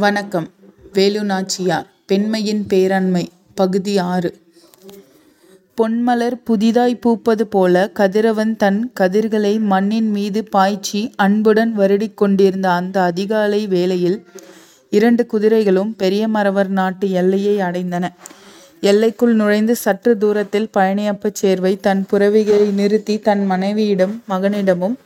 வணக்கம் வேலு நாச்சியார் பெண்மையின் பேரண்மை பகுதி ஆறு பொன்மலர் புதிதாய் பூப்பது போல கதிரவன் தன் கதிர்களை மண்ணின் மீது பாய்ச்சி அன்புடன் வருடிக் கொண்டிருந்த அந்த அதிகாலை வேளையில் இரண்டு குதிரைகளும் பெரியமரவர் நாட்டு எல்லையை அடைந்தன. எல்லைக்குள் நுழைந்து சற்று தூரத்தில் பழனியப்பச் சேர்வை தன் புரவிகளை நிறுத்தி தன் மனைவியிடம் மகனிடமும்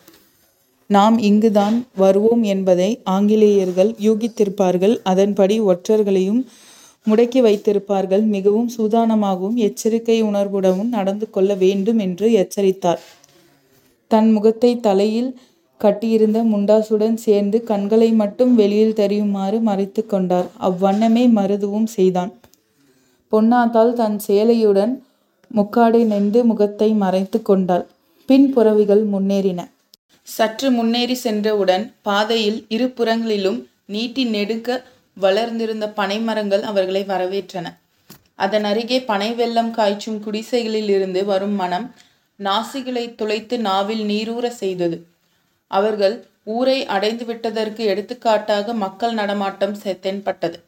நாம் இங்குதான் வருவோம் என்பதை ஆங்கிலேயர்கள் யூகித்திருப்பார்கள் அதன்படி ஒற்றர்களையும் முடக்கி வைத்திருப்பார்கள் மிகவும் சூதானமாகவும் எச்சரிக்கை உணர்வுடனும் நடந்து கொள்ள வேண்டும் என்று எச்சரித்தார். தன் முகத்தை தலையில் கட்டியிருந்த முண்டாசுடன் சேர்ந்து கண்களை மட்டும் வெளியில் தெரியுமாறு மறைத்து கொண்டார். அவ்வண்ணமே மருதுவும் செய்தான். பொன்னாத்தாள் தன் சேலையுடன் முக்காடை நெண்டு முகத்தை மறைத்து கொண்டாள். பின் புறவிகள் முன்னேறின. சற்று முன்னேறி சென்றவுடன் பாதையில் இரு புறங்களிலும் நீட்டி நெடுக வளர்ந்திருந்த பனை மரங்கள் அவர்களை வரவேற்றன. அதன் அருகே பனை வெள்ளம் காய்ச்சும் குடிசைகளிலிருந்து வரும் மனம் நாசிகளைத் துளைத்து நாவில் நீரூற செய்தது. அவர்கள் ஊரை அடைந்துவிட்டதற்கு எடுத்துக்காட்டாக மக்கள் நடமாட்டம் தென்பட்டது.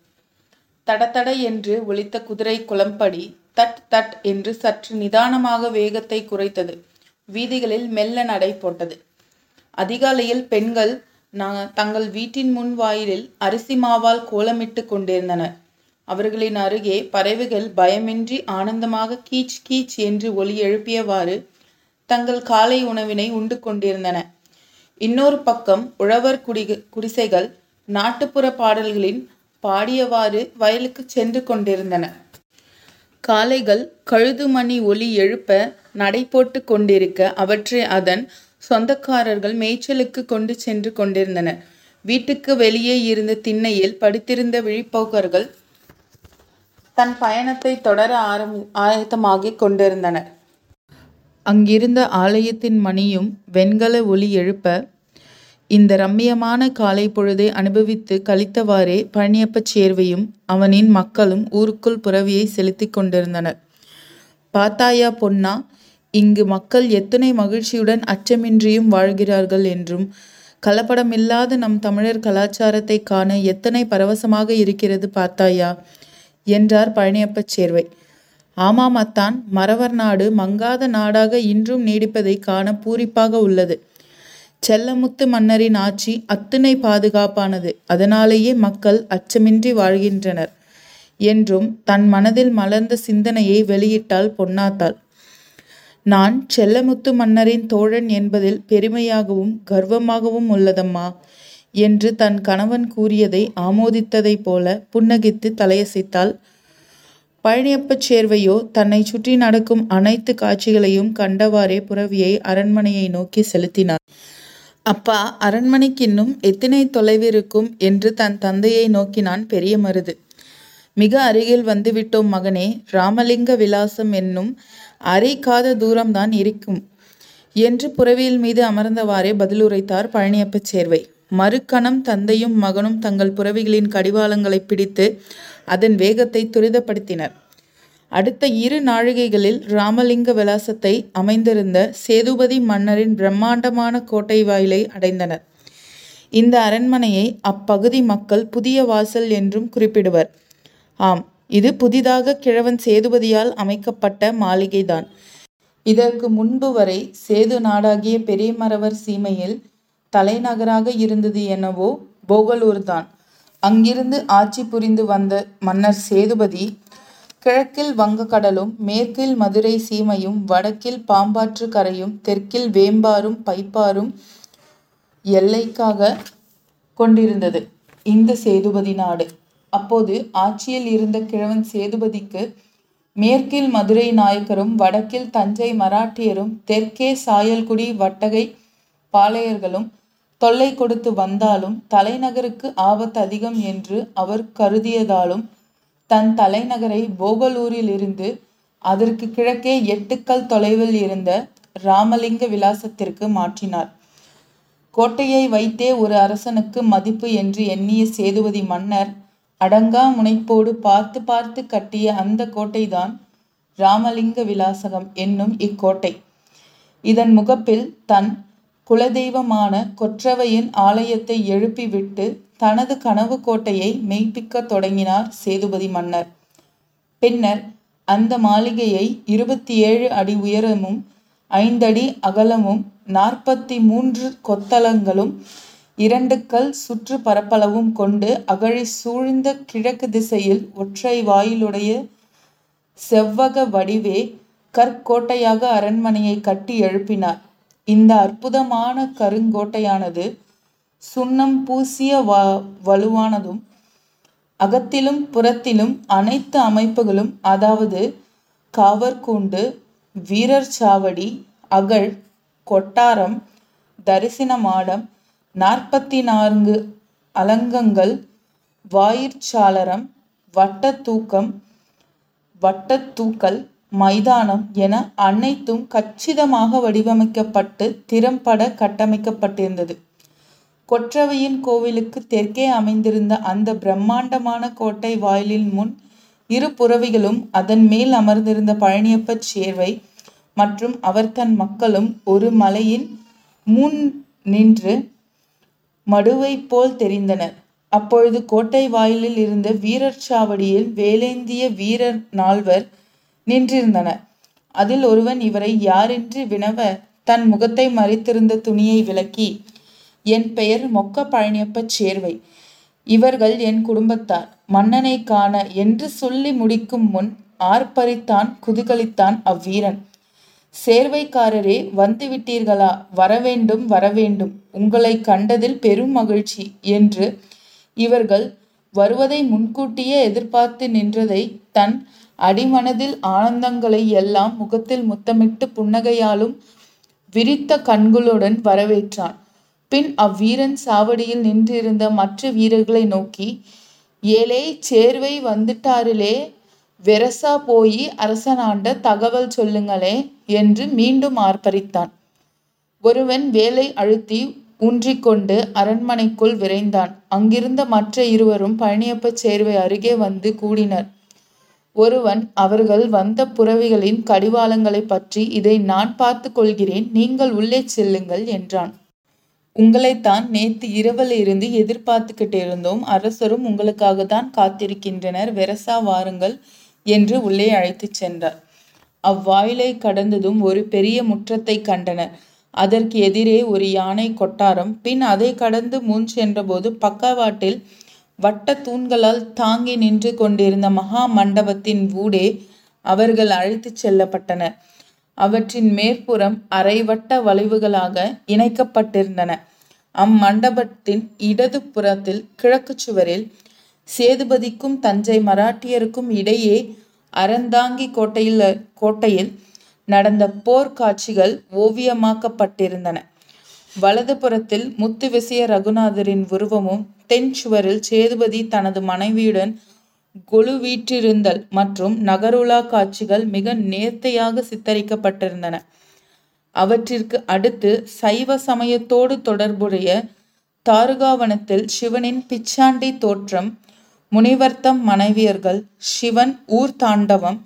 தடதட என்று ஒலித்த குதிரை குளம்படி தட் தட் என்று சற்று நிதானமாக வேகத்தை குறைத்தது. வீதிகளில் மெல்ல நடை போட்டது. அதிகாலையில் பெண்கள் தங்கள் வீட்டின் முன் வாயிலில் அரிசி மாவால் கோலமிட்டுக் கொண்டிருந்தனர். அவர்களின் அருகே பறவைகள் பயமின்றி ஆனந்தமாக கீச் கீச் என்று ஒலி எழுப்பியவாறு தங்கள் காலை உணவினை உண்டு கொண்டிருந்தன. இன்னொரு பக்கம் உழவர் குடிசைகள் நாட்டுப்புற பாடல்களின் பாடியவாறு வயலுக்கு சென்று கொண்டிருந்தன. காளைகள் கழுதுமணி ஒலி எழுப்ப நடை போட்டுக் கொண்டிருக்க அவற்றை அதன் சொந்தக்காரர்கள் மேய்ச்சலுக்கு கொண்டு சென்று கொண்டிருந்தனர். வீட்டுக்கு வெளியே இருந்த திண்ணையில் படுத்திருந்த விழிப்போக்கர்கள் தன் பயணத்தை தொடர ஆயத்தமாகிக் கொண்டிருந்தனர். அங்கிருந்த ஆலயத்தின் மணியும் வெண்கல ஒளி எழுப்ப இந்த ரம்மியமான காலை பொழுதை அனுபவித்து கழித்தவாறே பழனியப்ப சேர்வையும் அவனின் மக்களும் ஊருக்குள் புறவியை செலுத்திக் கொண்டிருந்தனர். பாத்தாயா பொன்னா இங்கு மக்கள் எத்தனை மகிழ்ச்சியுடன் அச்சமின்றியும் வாழ்கிறார்கள் என்றும் கலப்படமில்லாத நம் தமிழர் கலாச்சாரத்தை காண எத்தனை பரவசமாக இருக்கிறது பார்த்தாயா? என்றார் பழனியப்பச் சேர்வை. ஆமாம் அத்தான் மறவர் நாடு மங்காத நாடாக இன்றும் நீடிப்பதைக் காண பூரிப்பாக உள்ளது. செல்லமுத்து மன்னரின் ஆட்சி அத்துணை பாதுகாப்பானது. அதனாலேயே மக்கள் அச்சமின்றி வாழ்கின்றனர் என்றும் தன் மனதில் மலர்ந்த சிந்தனையை வெளியிட்டாள் பொன்னாத்தாள். நான் செல்லமுத்து மன்னரின் தோழன் என்பதில் பெருமையாகவும் கர்வமாகவும் உள்ளதம்மா என்று தன் கணவன் கூறியதை ஆமோதித்ததைப் போல புன்னகித்து தலையசைத்தாள். பழனியப்பச் சேர்வையோ தன்னை சுற்றி நடக்கும் அனைத்து காட்சிகளையும் கண்டவாறே புரவியை அரண்மனையை நோக்கி செலுத்தினார். அப்பா அரண்மனைக்கின்னும் எத்தனை தொலைவிருக்கும் என்று தன் தந்தையை நோக்கினான் பெரிய மருது. மிக அருகில் வந்துவிட்டோம் மகனே ராமலிங்க விலாசம் என்னும் அரை காத தூரம்தான் இருக்கும் என்று புறவியில் மீது அமர்ந்தவாறே பதிலுரைத்தார் பழனியப்பச் சேர்வை. மறுகணம் தந்தையும் மகனும் தங்கள் புரவிகளின் கடிவாளங்களைப் பிடித்து அதன் வேகத்தை துரிதப்படுத்தினர். அடுத்த இரு நாழிகைகளில் ராமலிங்க விலாசத்தை அமைந்திருந்த சேதுபதி மன்னரின் பிரம்மாண்டமான கோட்டை வாயிலை அடைந்தனர். இந்த அரண்மனையை அப்பகுதி மக்கள் புதிய வாசல் என்றும் குறிப்பிடுவர். ஆம் இது புதிதாக கிழவன் சேதுபதியால் அமைக்கப்பட்ட மாளிகைதான். இதற்கு முன்பு வரை சேது நாடாகிய பெரியமரவர் சீமையில் தலைநகராக இருந்தது என்னவோ போகலூர்தான். அங்கிருந்து ஆட்சி புரிந்து வந்த மன்னர் சேதுபதி கிழக்கில் வங்கக் கடலும் மேற்கில் மதுரை சீமையும் வடக்கில் பாம்பாற்றுக் கரையும் தெற்கில் வேம்பாறும் பைப்பாறும் எல்லைக்காகக் கொண்டிருந்தது இந்த சேதுபதி நாடு. அப்போது ஆட்சியில் இருந்த கிழவன் சேதுபதிக்கு மேற்கில் மதுரை நாயக்கரும் வடக்கில் தஞ்சை மராட்டியரும் தெற்கே சாயல்குடி வட்டகை பாளையர்களும் தொல்லை கொடுத்து வந்தாலும் தலைநகருக்கு ஆபத்து அதிகம் என்று அவர் கருதியதாலும் தன் தலைநகரை போகலூரிலிருந்து அதற்கு கிழக்கே எட்டுக்கல் தொலைவில் இருந்த ராமலிங்க விலாசத்திற்கு மாற்றினார். கோட்டையை வைத்தே ஒரு அரசனுக்கு மதிப்பு என்று எண்ணிய சேதுபதி மன்னர் அடங்கா முனைப்போடு பார்த்து பார்த்து கட்டிய அந்த கோட்டைதான் ராமலிங்க விலாசகம் என்னும் இக்கோட்டை. இதன் முகப்பில் தன் குலதெய்வமான கொற்றவையின் ஆலயத்தை எழுப்பிவிட்டு தனது கனவு கோட்டையை மெய்ப்பிக்கத் தொடங்கினார் சேதுபதி மன்னர் பின்னர் அந்த மாளிகையை இருபத்தி ஏழு அடி உயரமும் ஐந்தடி அகலமும் நாற்பத்தி மூன்று கொத்தளங்களும் இரண்டு கல் சுற்று பரப்பளவும் கொண்டு அகழி சூழ்ந்த கிழக்கு திசையில் ஒற்றை வாயிலுடைய செவ்வக வடிவே கற்கோட்டையாக அரண்மனையை கட்டி எழுப்பினார். இந்த அற்புதமான கருங்கோட்டையானது சுண்ணம் பூசிய வ வலுவானதும் அகத்திலும் புறத்திலும் அனைத்து அமைப்புகளும் அதாவது காவற்கூண்டு வீரர் சாவடி அகழ் கொட்டாரம் தரிசன மாடம் நாற்பத்தி நான்கு அலங்கங்கள் வாயிற்சாளரம் வட்டத்தூக்கம் வட்டத்தூக்கல் மைதானம் என அனைத்தும் கச்சிதமாக வடிவமைக்கப்பட்டு திறம்பட கட்டமைக்கப்பட்டிருந்தது. கொற்றவையின் கோவிலுக்கு தெற்கே அமைந்திருந்த அந்த பிரம்மாண்டமான கோட்டை வாயிலின் முன் இரு புறவிகளும் அதன் மேல் அமர்ந்திருந்த பழனியப்பச் சேர்வை மற்றும் அவர் தன் மக்களும் ஒரு மலையின் முன் நின்று மடுவை போல் தெரிந்தனர். அப்பொழுது கோட்டை வாயிலில் இருந்த வீரர் சாவடியில் வேலேந்திய வீரர் நால்வர் நின்றிருந்தனர். அதில் ஒருவன் இவரை யாரென்று வினவ தன் முகத்தை மறைத்திருந்த துணியை விலக்கி என் பெயர் மொக்க பழனியப்பச் சேர்வை. இவர்கள் என் குடும்பத்தார். மன்னனை காண என்று சொல்லி முடிக்கும் முன் ஆர்ப்பரித்தான் குதூகலித்தான் அவ்வீரன். சேர்வைக்காரரே வந்து விட்டீர்களா வரவேண்டும் வரவேண்டும். உங்களை கண்டதில் பெரும் மகிழ்ச்சி என்று இவர்கள் வருவதை முன்கூட்டியே எதிர்பார்த்து நின்றதை தன் அடிமனதில் ஆனந்தங்களை எல்லாம் முகத்தில் முத்தமிட்டு புன்னகையாலும் விரித்த கண்களுடன் வரவேற்றான். பின் அவ்வீரன் சாவடியில் நின்றிருந்த மற்ற வீரர்களை நோக்கி ஏலே சேர்வை வந்துட்டாரிலே. வெரசா போய் அரசனாண்ட தகவல் சொல்லுங்களே என்று மீண்டும் ஆர்ப்பரித்தான். ஒருவன் வேலை அழுத்தி ஊன்றிக்கொண்டு அரண்மனைக்குள் விரைந்தான். அங்கிருந்த மற்ற இருவரும் பழனியப்பச் சேர்வை அருகே வந்து கூடினர். ஒருவன் அவர்கள் வந்த புறவிகளின் கடிவாளங்களை பற்றி இதை நான் பார்த்து கொள்கிறேன். நீங்கள் உள்ளே செல்லுங்கள் என்றான். உங்களைத்தான் நேத்து இரவில் இருந்து எதிர்பார்த்துக்கிட்டு இருந்தோம் அரசரும் உங்களுக்காக தான் காத்திருக்கின்றனர். வெரசா வாருங்கள். என்று உள்ளே அழைத்துச் சென்றார். அவ்வாயிலை கடந்ததும் ஒரு பெரிய முற்றத்தை கண்டனர் அதற்கு எதிரே ஒரு யானை கொட்டாரம் பின் அதை கடந்து முன் சென்றபோது பக்கவாட்டில் வட்ட தூண்களால் தாங்கி நின்று கொண்டிருந்த மகா மண்டபத்தின் ஊடே அவர்கள் அழைத்துச் செல்லப்பட்டனர் அவற்றின் மேற்புறம் அரைவட்ட வளைவுகளாக இணைக்கப்பட்டிருந்தன. அம்மண்டபத்தின் இடது புறத்தில் கிழக்கு சுவரில் சேதுபதிக்கும் தஞ்சை மராட்டியருக்கும் இடையே அறந்தாங்கி கோட்டையில் கோட்டையில் நடந்த போர் காட்சிகள் ஓவியமாக்கப்பட்டிருந்தன. வலது புறத்தில் முத்துவிசய ரகுநாதரின் உருவமும் தென் சுவரில் சேதுபதி தனது மனைவியுடன் கொலு வீற்றிருந்தல் மற்றும் நகருலா காட்சிகள் மிக நேர்த்தையாக சித்தரிக்கப்பட்டிருந்தன. அவற்றிற்கு அடுத்து சைவ சமயத்தோடு தொடர்புடைய தாருகாவனத்தில் சிவனின் பிச்சாண்டி தோற்றம் முனிவர்த்தம் மனைவியர்கள் சிவன் ஊர் தாண்டவம்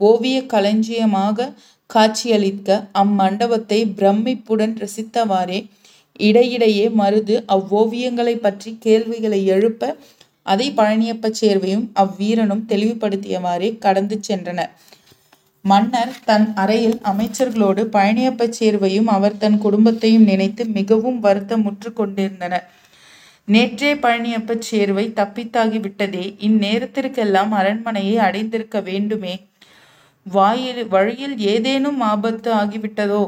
ஓவிய களஞ்சியமாக காட்சியளிக்க அம்மண்டபத்தை பிரமிப்புடன் ரசித்தவாறே இடையிடையே மருது அவ்வோவியங்களை பற்றி கேள்விகளை எழுப்ப அதை பழனியப்பச் சேர்வையும் அவ்வீரனும் தெளிவுபடுத்தியவாறே கடந்து சென்றனர். மன்னர் தன் அறையில் அமைச்சர்களோடு பழனியப்பச் சேர்வையும் அவர் தன் குடும்பத்தையும் நினைத்து மிகவும் வருத்தமுற்று கொண்டிருந்தனர். நேற்றே பழனியப்பச் சேர்வை தப்பித்தாகி விட்டதே இந்நேரத்திற்கெல்லாம் அரண்மனையை அடைந்திருக்க வேண்டுமே? வாயில் வழியில் ஏதேனும் ஆபத்து ஆகிவிட்டதோ?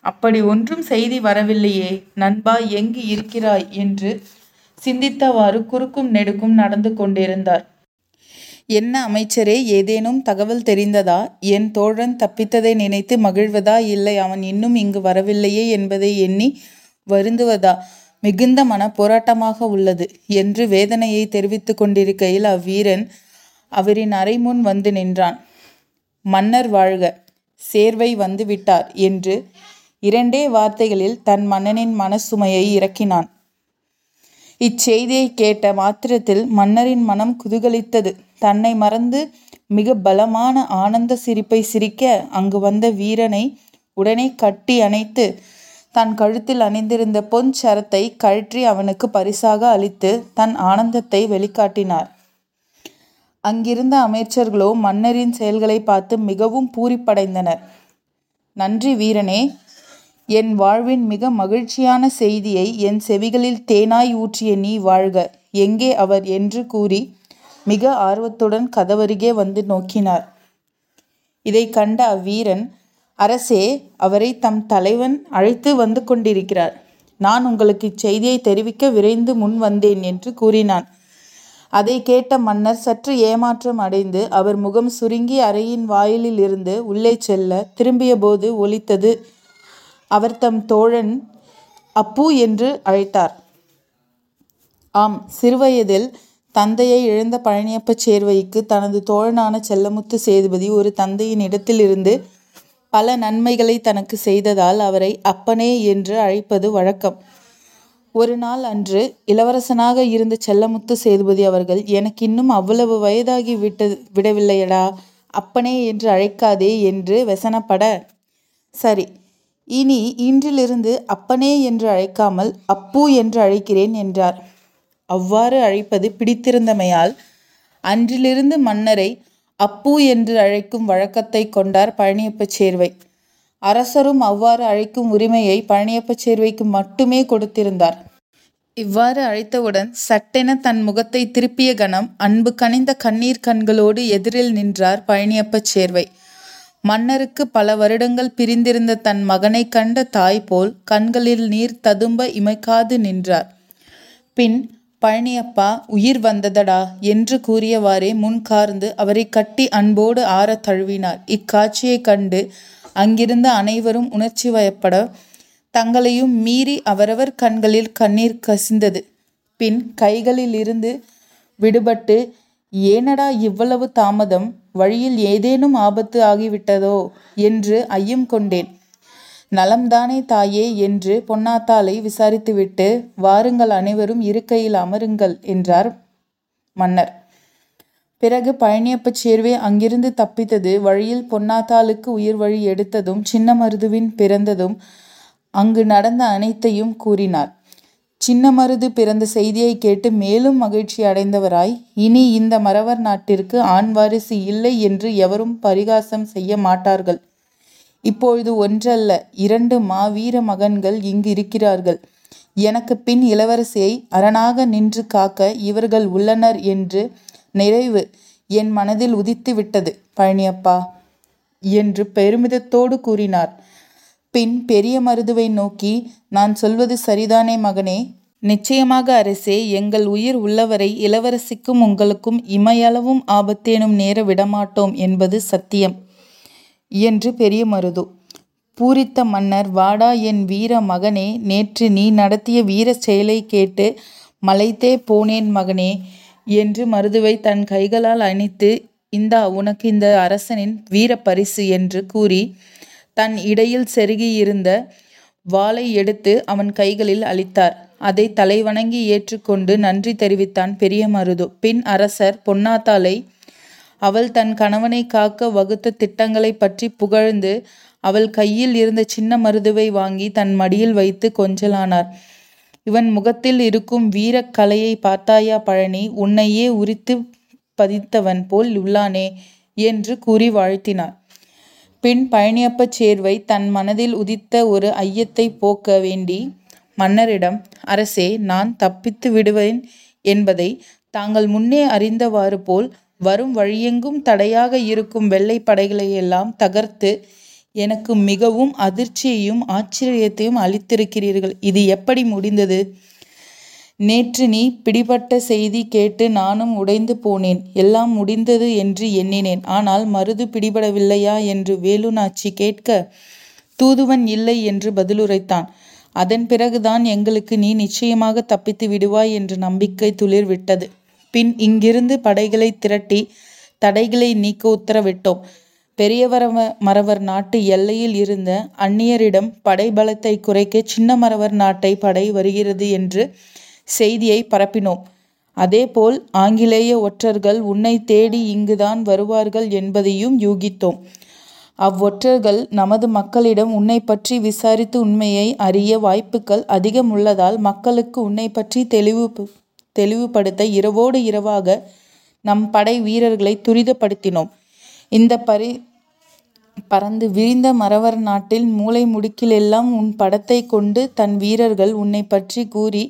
அப்படி ஒன்றும் செய்தி வரவில்லையே நண்பா எங்கு இருக்கிறாய்? என்று சிந்தித்தவாறு குறுக்கும் நெடுக்கும் நடந்து கொண்டிருந்தார். என்ன அமைச்சரே ஏதேனும் தகவல் தெரிந்ததா? என் தோழன் தப்பித்ததை நினைத்து மகிழ்வதா? இல்லை அவன் இன்னும் இங்கு வரவில்லையே என்பதை எண்ணி வருந்துவதா? மிகுந்த மன போராட்டமாக உள்ளது என்று வேதனையை தெரிவித்து கொண்டிருக்கையில் அவ்வீரன் அவரின் அறை முன் வந்து நின்றான். மன்னர் வாழ்க சேர்வை வந்து விட்டார் என்று இரண்டே வார்த்தைகளில் தன் மன்னனின் மனசுமையை இறக்கினான். இச்செய்தியை கேட்ட மாத்திரத்தில் மன்னரின் மனம் குதூகலித்தது. தன்னை மறந்து மிக பலமான ஆனந்த சிரிப்பை சிரிக்க அங்கு வந்த வீரனை உடனே கட்டி அணைத்து தன் கழுத்தில் அணிந்திருந்த பொன் சரத்தை கழற்றி அவனுக்கு பரிசாக அளித்து தன் ஆனந்தத்தை வெளிக்காட்டினார். அங்கிருந்த அமைச்சர்களோ மன்னரின் செயல்களை பார்த்து மிகவும் பூரிப்படைந்தனர். நன்றி வீரனே என் வாழ்வின் மிக மகிழ்ச்சியான செய்தியை என் செவிகளில் தேனாய் ஊற்றிய நீ வாழ்க எங்கே அவர் என்று கூறி மிக ஆர்வத்துடன் கதவருகே வந்து நோக்கினார். இதை கண்ட அவ்வீரன் அரசே அவரை தம் தலைவன் அழைத்து வந்து கொண்டிருக்கிறார். நான் உங்களுக்கு இச்செய்தியை தெரிவிக்க விரைந்து முன் வந்தேன் என்று கூறினான். அதை கேட்ட மன்னர் சற்று ஏமாற்றம் அடைந்து அவர் முகம் சுருங்கி அறையின் வாயிலில் இருந்து உள்ளே செல்ல திரும்பியபோது ஒலித்தது. அவர் தம் தோழன் அப்பு என்று அழைத்தார். ஆம் சிறுவயதில் தந்தையை இழந்த பழனியப்ப சேர்வைக்கு தனது தோழனான செல்லமுத்து சேதுபதி ஒரு தந்தையின் இடத்திலிருந்து பல நன்மைகளை தனக்கு செய்ததால் அவரை அப்பனே என்று அழைப்பது வழக்கம். ஒரு நாள் அன்று இளவரசனாக இருந்த செல்லமுத்து சேதுபதி அவர்கள் எனக்கு இன்னும் அவ்வளவு வயதாகி விட்டது விடவில்லையடா அப்பனே என்று அழைக்காதே என்று வெசனப்பட. சரி இனி இன்றிலிருந்து அப்பனே என்று அழைக்காமல் அப்பு என்று அழைக்கிறேன் என்றார். அவ்வாறு அழைப்பது பிடித்திருந்தமையால் அன்றிலிருந்து மன்னரை அப்பு என்று அழைக்கும் வழக்கத்தை கொண்டார் பழனியப்பச் சேர்வை. அரசரும் அவ்வாறு அழைக்கும் உரிமையை பழனியப்பச் சேர்வைக்கு மட்டுமே கொடுத்திருந்தார். இவ்வாறு அழைத்தவுடன் சட்டென தன் முகத்தை திருப்பிய கணம் அன்பு கனிந்த கண்ணீர் கண்களோடு எதிரில் நின்றார் பழனியப்பச் சேர்வை. மன்னருக்கு பல வருடங்கள் பிரிந்திருந்த தன் மகனை கண்ட தாய் போல் கண்களில் நீர் ததும்ப இமைக்காது நின்றார். பின் பழனியப்பா உயிர் வந்ததடா என்று கூறியவாறே முன்கார்ந்து அவரை கட்டி அன்போடு ஆறத் தழுவினார். இக்காட்சியைக் கண்டு அங்கிருந்த அனைவரும் உணர்ச்சி வயப்பட தங்களையும் மீறி அவரவர் கண்களில் கண்ணீர் கசிந்தது. பின் கைகளிலிருந்து விடுபட்டு ஏனடா இவ்வளவு தாமதம்? வழியில் ஏதேனும் ஆபத்து ஆகிவிட்டதோ? என்று ஐயம் கொண்டேன். நலம்தானே தாயே என்று பொன்னாத்தாளை விசாரித்துவிட்டு வாருங்கள் அனைவரும் இருக்கையில் அமருங்கள் என்றார் மன்னர். பிறகு பழனியப்ப சேர்வே அங்கிருந்து தப்பித்தது. வழியில் பொன்னாத்தாளுக்கு உயிர் வழி எடுத்ததும் சின்ன மருதுவின் பிறந்ததும் அங்கு நடந்த அனைத்தையும் கூறினார். சின்ன மருது பிறந்த செய்தியை கேட்டு மேலும் மகிழ்ச்சி அடைந்தவராய் இனி இந்த மறவர் நாட்டிற்கு ஆண் வாரிசு இல்லை என்று எவரும் பரிகாசம் செய்ய மாட்டார்கள். இப்பொழுது ஒன்றல்ல இரண்டு மாவீர மகன்கள் இங்கு இருக்கிறார்கள். எனக்கு பின் இளவரசியை அரணாக நின்று காக்க இவர்கள் உள்ளனர் என்று நிறைவு என் மனதில் உதித்து விட்டது. பழனியப்பா என்று பெருமிதத்தோடு கூறினார். பின் பெரிய மருதுவை நோக்கி நான் சொல்வது சரிதானே மகனே? நிச்சயமாக அரசே எங்கள் உயிர் உள்ளவரை இளவரசிக்கும் உங்களுக்கும் இமையளவும் ஆபத்தேனும் நேர விடமாட்டோம் என்பது சத்தியம். என்று பெரிய மருது. பூரித்த மன்னர் வாடா என் வீர மகனே நேற்று நீ நடத்திய வீர செயலை கேட்டு மலைத்தே போனேன் மகனே என்று மருதுவை தன் கைகளால் அணைத்து இந்தா உனக்கு இந்த அரசனின் வீர பரிசு என்று கூறி தன் இடையில் செருகியிருந்த வாளை எடுத்து அவன் கைகளில் அளித்தார். அதை தலைவணங்கி ஏற்றுக்கொண்டு நன்றி தெரிவித்தான் பெரிய மருது. பின் அரசர் பொன்னாத்தாளை அவள் தன் கணவனை காக்க வகுத்த திட்டங்களை பற்றி புகழ்ந்து அவள் கையில் இருந்த சின்ன மருதுவை வாங்கி தன் மடியில் வைத்து கொஞ்சலானார். இவன் முகத்தில் இருக்கும் வீரக் கலையை பார்த்தாயா பழனி? உன்னையே உரித்து பதித்தவன் போல் உள்ளானே என்று கூறி வாழ்த்தினார். பின் பழனியப்பச் சேர்வை தன் மனதில் உதித்த ஒரு ஐயத்தை போக்க வேண்டி மன்னரிடம் அரசே நான் தப்பித்து விடுவேன் என்பதை தாங்கள் முன்னே அறிந்தவாறு போல் வரும் வழியெங்கும் தடையாக இருக்கும் வெள்ளை படைகளையெல்லாம் தகர்த்து எனக்கு மிகவும் அதிர்ச்சியையும் ஆச்சரியத்தையும் அளித்திருக்கிறீர்கள். இது எப்படி முடிந்தது? நேற்று நீ பிடிபட்ட செய்தி கேட்டு நானும் உடைந்து போனேன். எல்லாம் முடிந்தது என்று எண்ணினேன். ஆனால் மருது பிடிபடவில்லையா என்று வேலுநாச்சி கேட்க தூதுவன் இல்லை என்று பதிலுரைத்தான். அதன் பிறகுதான் எங்களுக்கு நீ நிச்சயமாக தப்பித்து விடுவாய் என்று நம்பிக்கை துளிர் விட்டது பின் இங்கிருந்து படைகளை திரட்டி தடைகளை நீக்க உத்தரவிட்டோம். பெரியவரவ மறவர் நாட்டு எல்லையில் இருந்த அந்நியரிடம் படை பலத்தை குறைக்க சின்ன மறவர் நாட்டை படை வருகிறது என்று செய்தியை பரப்பினோம். அதேபோல் ஆங்கிலேய ஒற்றர்கள் உன்னை தேடி இங்குதான் வருவார்கள் என்பதையும் யூகித்தோம். அவ்வொற்றர்கள் நமது மக்களிடம் உன்னை பற்றி விசாரித்து உண்மையை அறிய வாய்ப்புக்கள் அதிகம் உள்ளதால் மக்களுக்கு உன்னை பற்றி தெளிவு தெளிவுபடுத்த இரவோடு இரவாக நம் படை வீரர்களை துரிதப்படுத்தினோம். இந்த பரி பறந்து விரிந்த மறவர் நாட்டில் மூளை முடுக்கிலெல்லாம் உன் படத்தை கொண்டு தன் வீரர்கள் உன்னை பற்றி கூறி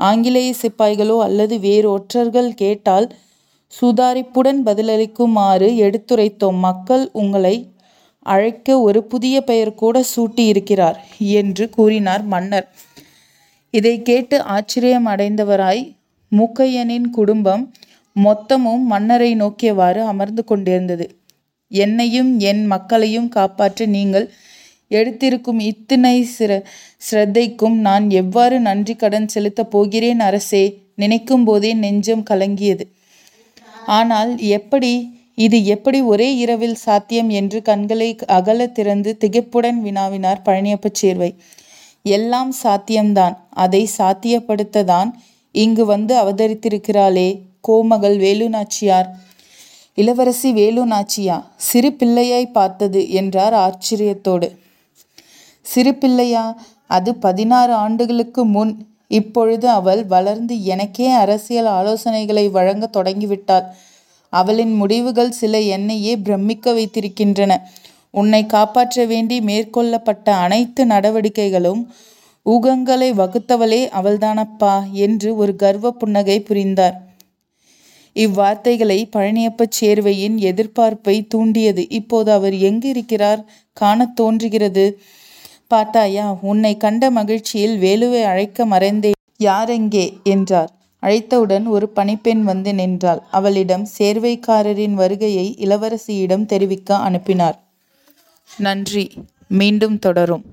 ஆங்கிலேய சிப்பாய்களோ அல்லது வேறு ஒற்றர்கள் கேட்டால் சுதாரிப்புடன் பதிலளிக்குமாறு எடுத்துரைத்தோம். மக்கள் உங்களை அழைக்க ஒரு புதிய பெயர் கூட சூட்டி இருக்கிறார் என்று கூறினார் மன்னர். இதை கேட்டு ஆச்சரியம் அடைந்தவராய் மூக்கையனின் குடும்பம் மொத்தமும் மன்னரை நோக்கியவாறு அமர்ந்து கொண்டிருந்தது. என்னையும் என் மக்களையும் காப்பாற்ற நீங்கள் எடுத்திருக்கும் இத்தனை சிர சிரத்தைக்கும் நான் எவ்வாறு நன்றி கடன் செலுத்தப் போகிறேன் அரசே? நினைக்கும் போதே நெஞ்சம் கலங்கியது. ஆனால் எப்படி இது எப்படி ஒரே இரவில் சாத்தியம் என்று கண்களை அகல திறந்து திகைப்புடன் வினாவினார் பழனியப்ப சேர்வை. எல்லாம் சாத்தியம்தான். அதை சாத்தியப்படுத்ததான் இங்கு வந்து அவதரித்திருக்கிறாளே கோமகள் வேலுநாச்சியார். இளவரசி வேலு நாச்சியா சிறு பிள்ளையாய் பார்த்தது என்றார் ஆச்சரியத்தோடு. சிறு பிள்ளையா அது பதினாறு ஆண்டுகளுக்கு முன் இப்பொழுது அவள் வளர்ந்து எனக்கே அரசியல் ஆலோசனைகளை வழங்க தொடங்கிவிட்டாள். அவளின் முடிவுகள் சில என்னையே பிரமிக்க வைத்திருக்கின்றன. உன்னை காப்பாற்ற வேண்டி மேற்கொள்ளப்பட்ட அனைத்து நடவடிக்கைகளும் ஊகங்களை வகுத்தவளே அவள்தானப்பா என்று ஒரு கர்வ புன்னகை புரிந்தார். இவ்வார்த்தைகளை பழனியப்பச் சேர்வையின் எதிர்பார்ப்பை தூண்டியது. இப்போது அவர் எங்கு இருக்கிறார் காணத் தோன்றுகிறது. பார்த்தாயா உன்னை கண்ட மகிழ்ச்சியில் வேலுவை அழைக்க மறைந்தே. யாரெங்கே? என்றார். அழைத்தவுடன் ஒரு பணிப்பெண் வந்து நின்றாள். அவளிடம் சேர்வைக்காரரின் வருகையை இளவரசியிடம் தெரிவிக்க அனுப்பினார். நன்றி. மீண்டும் தொடரும்.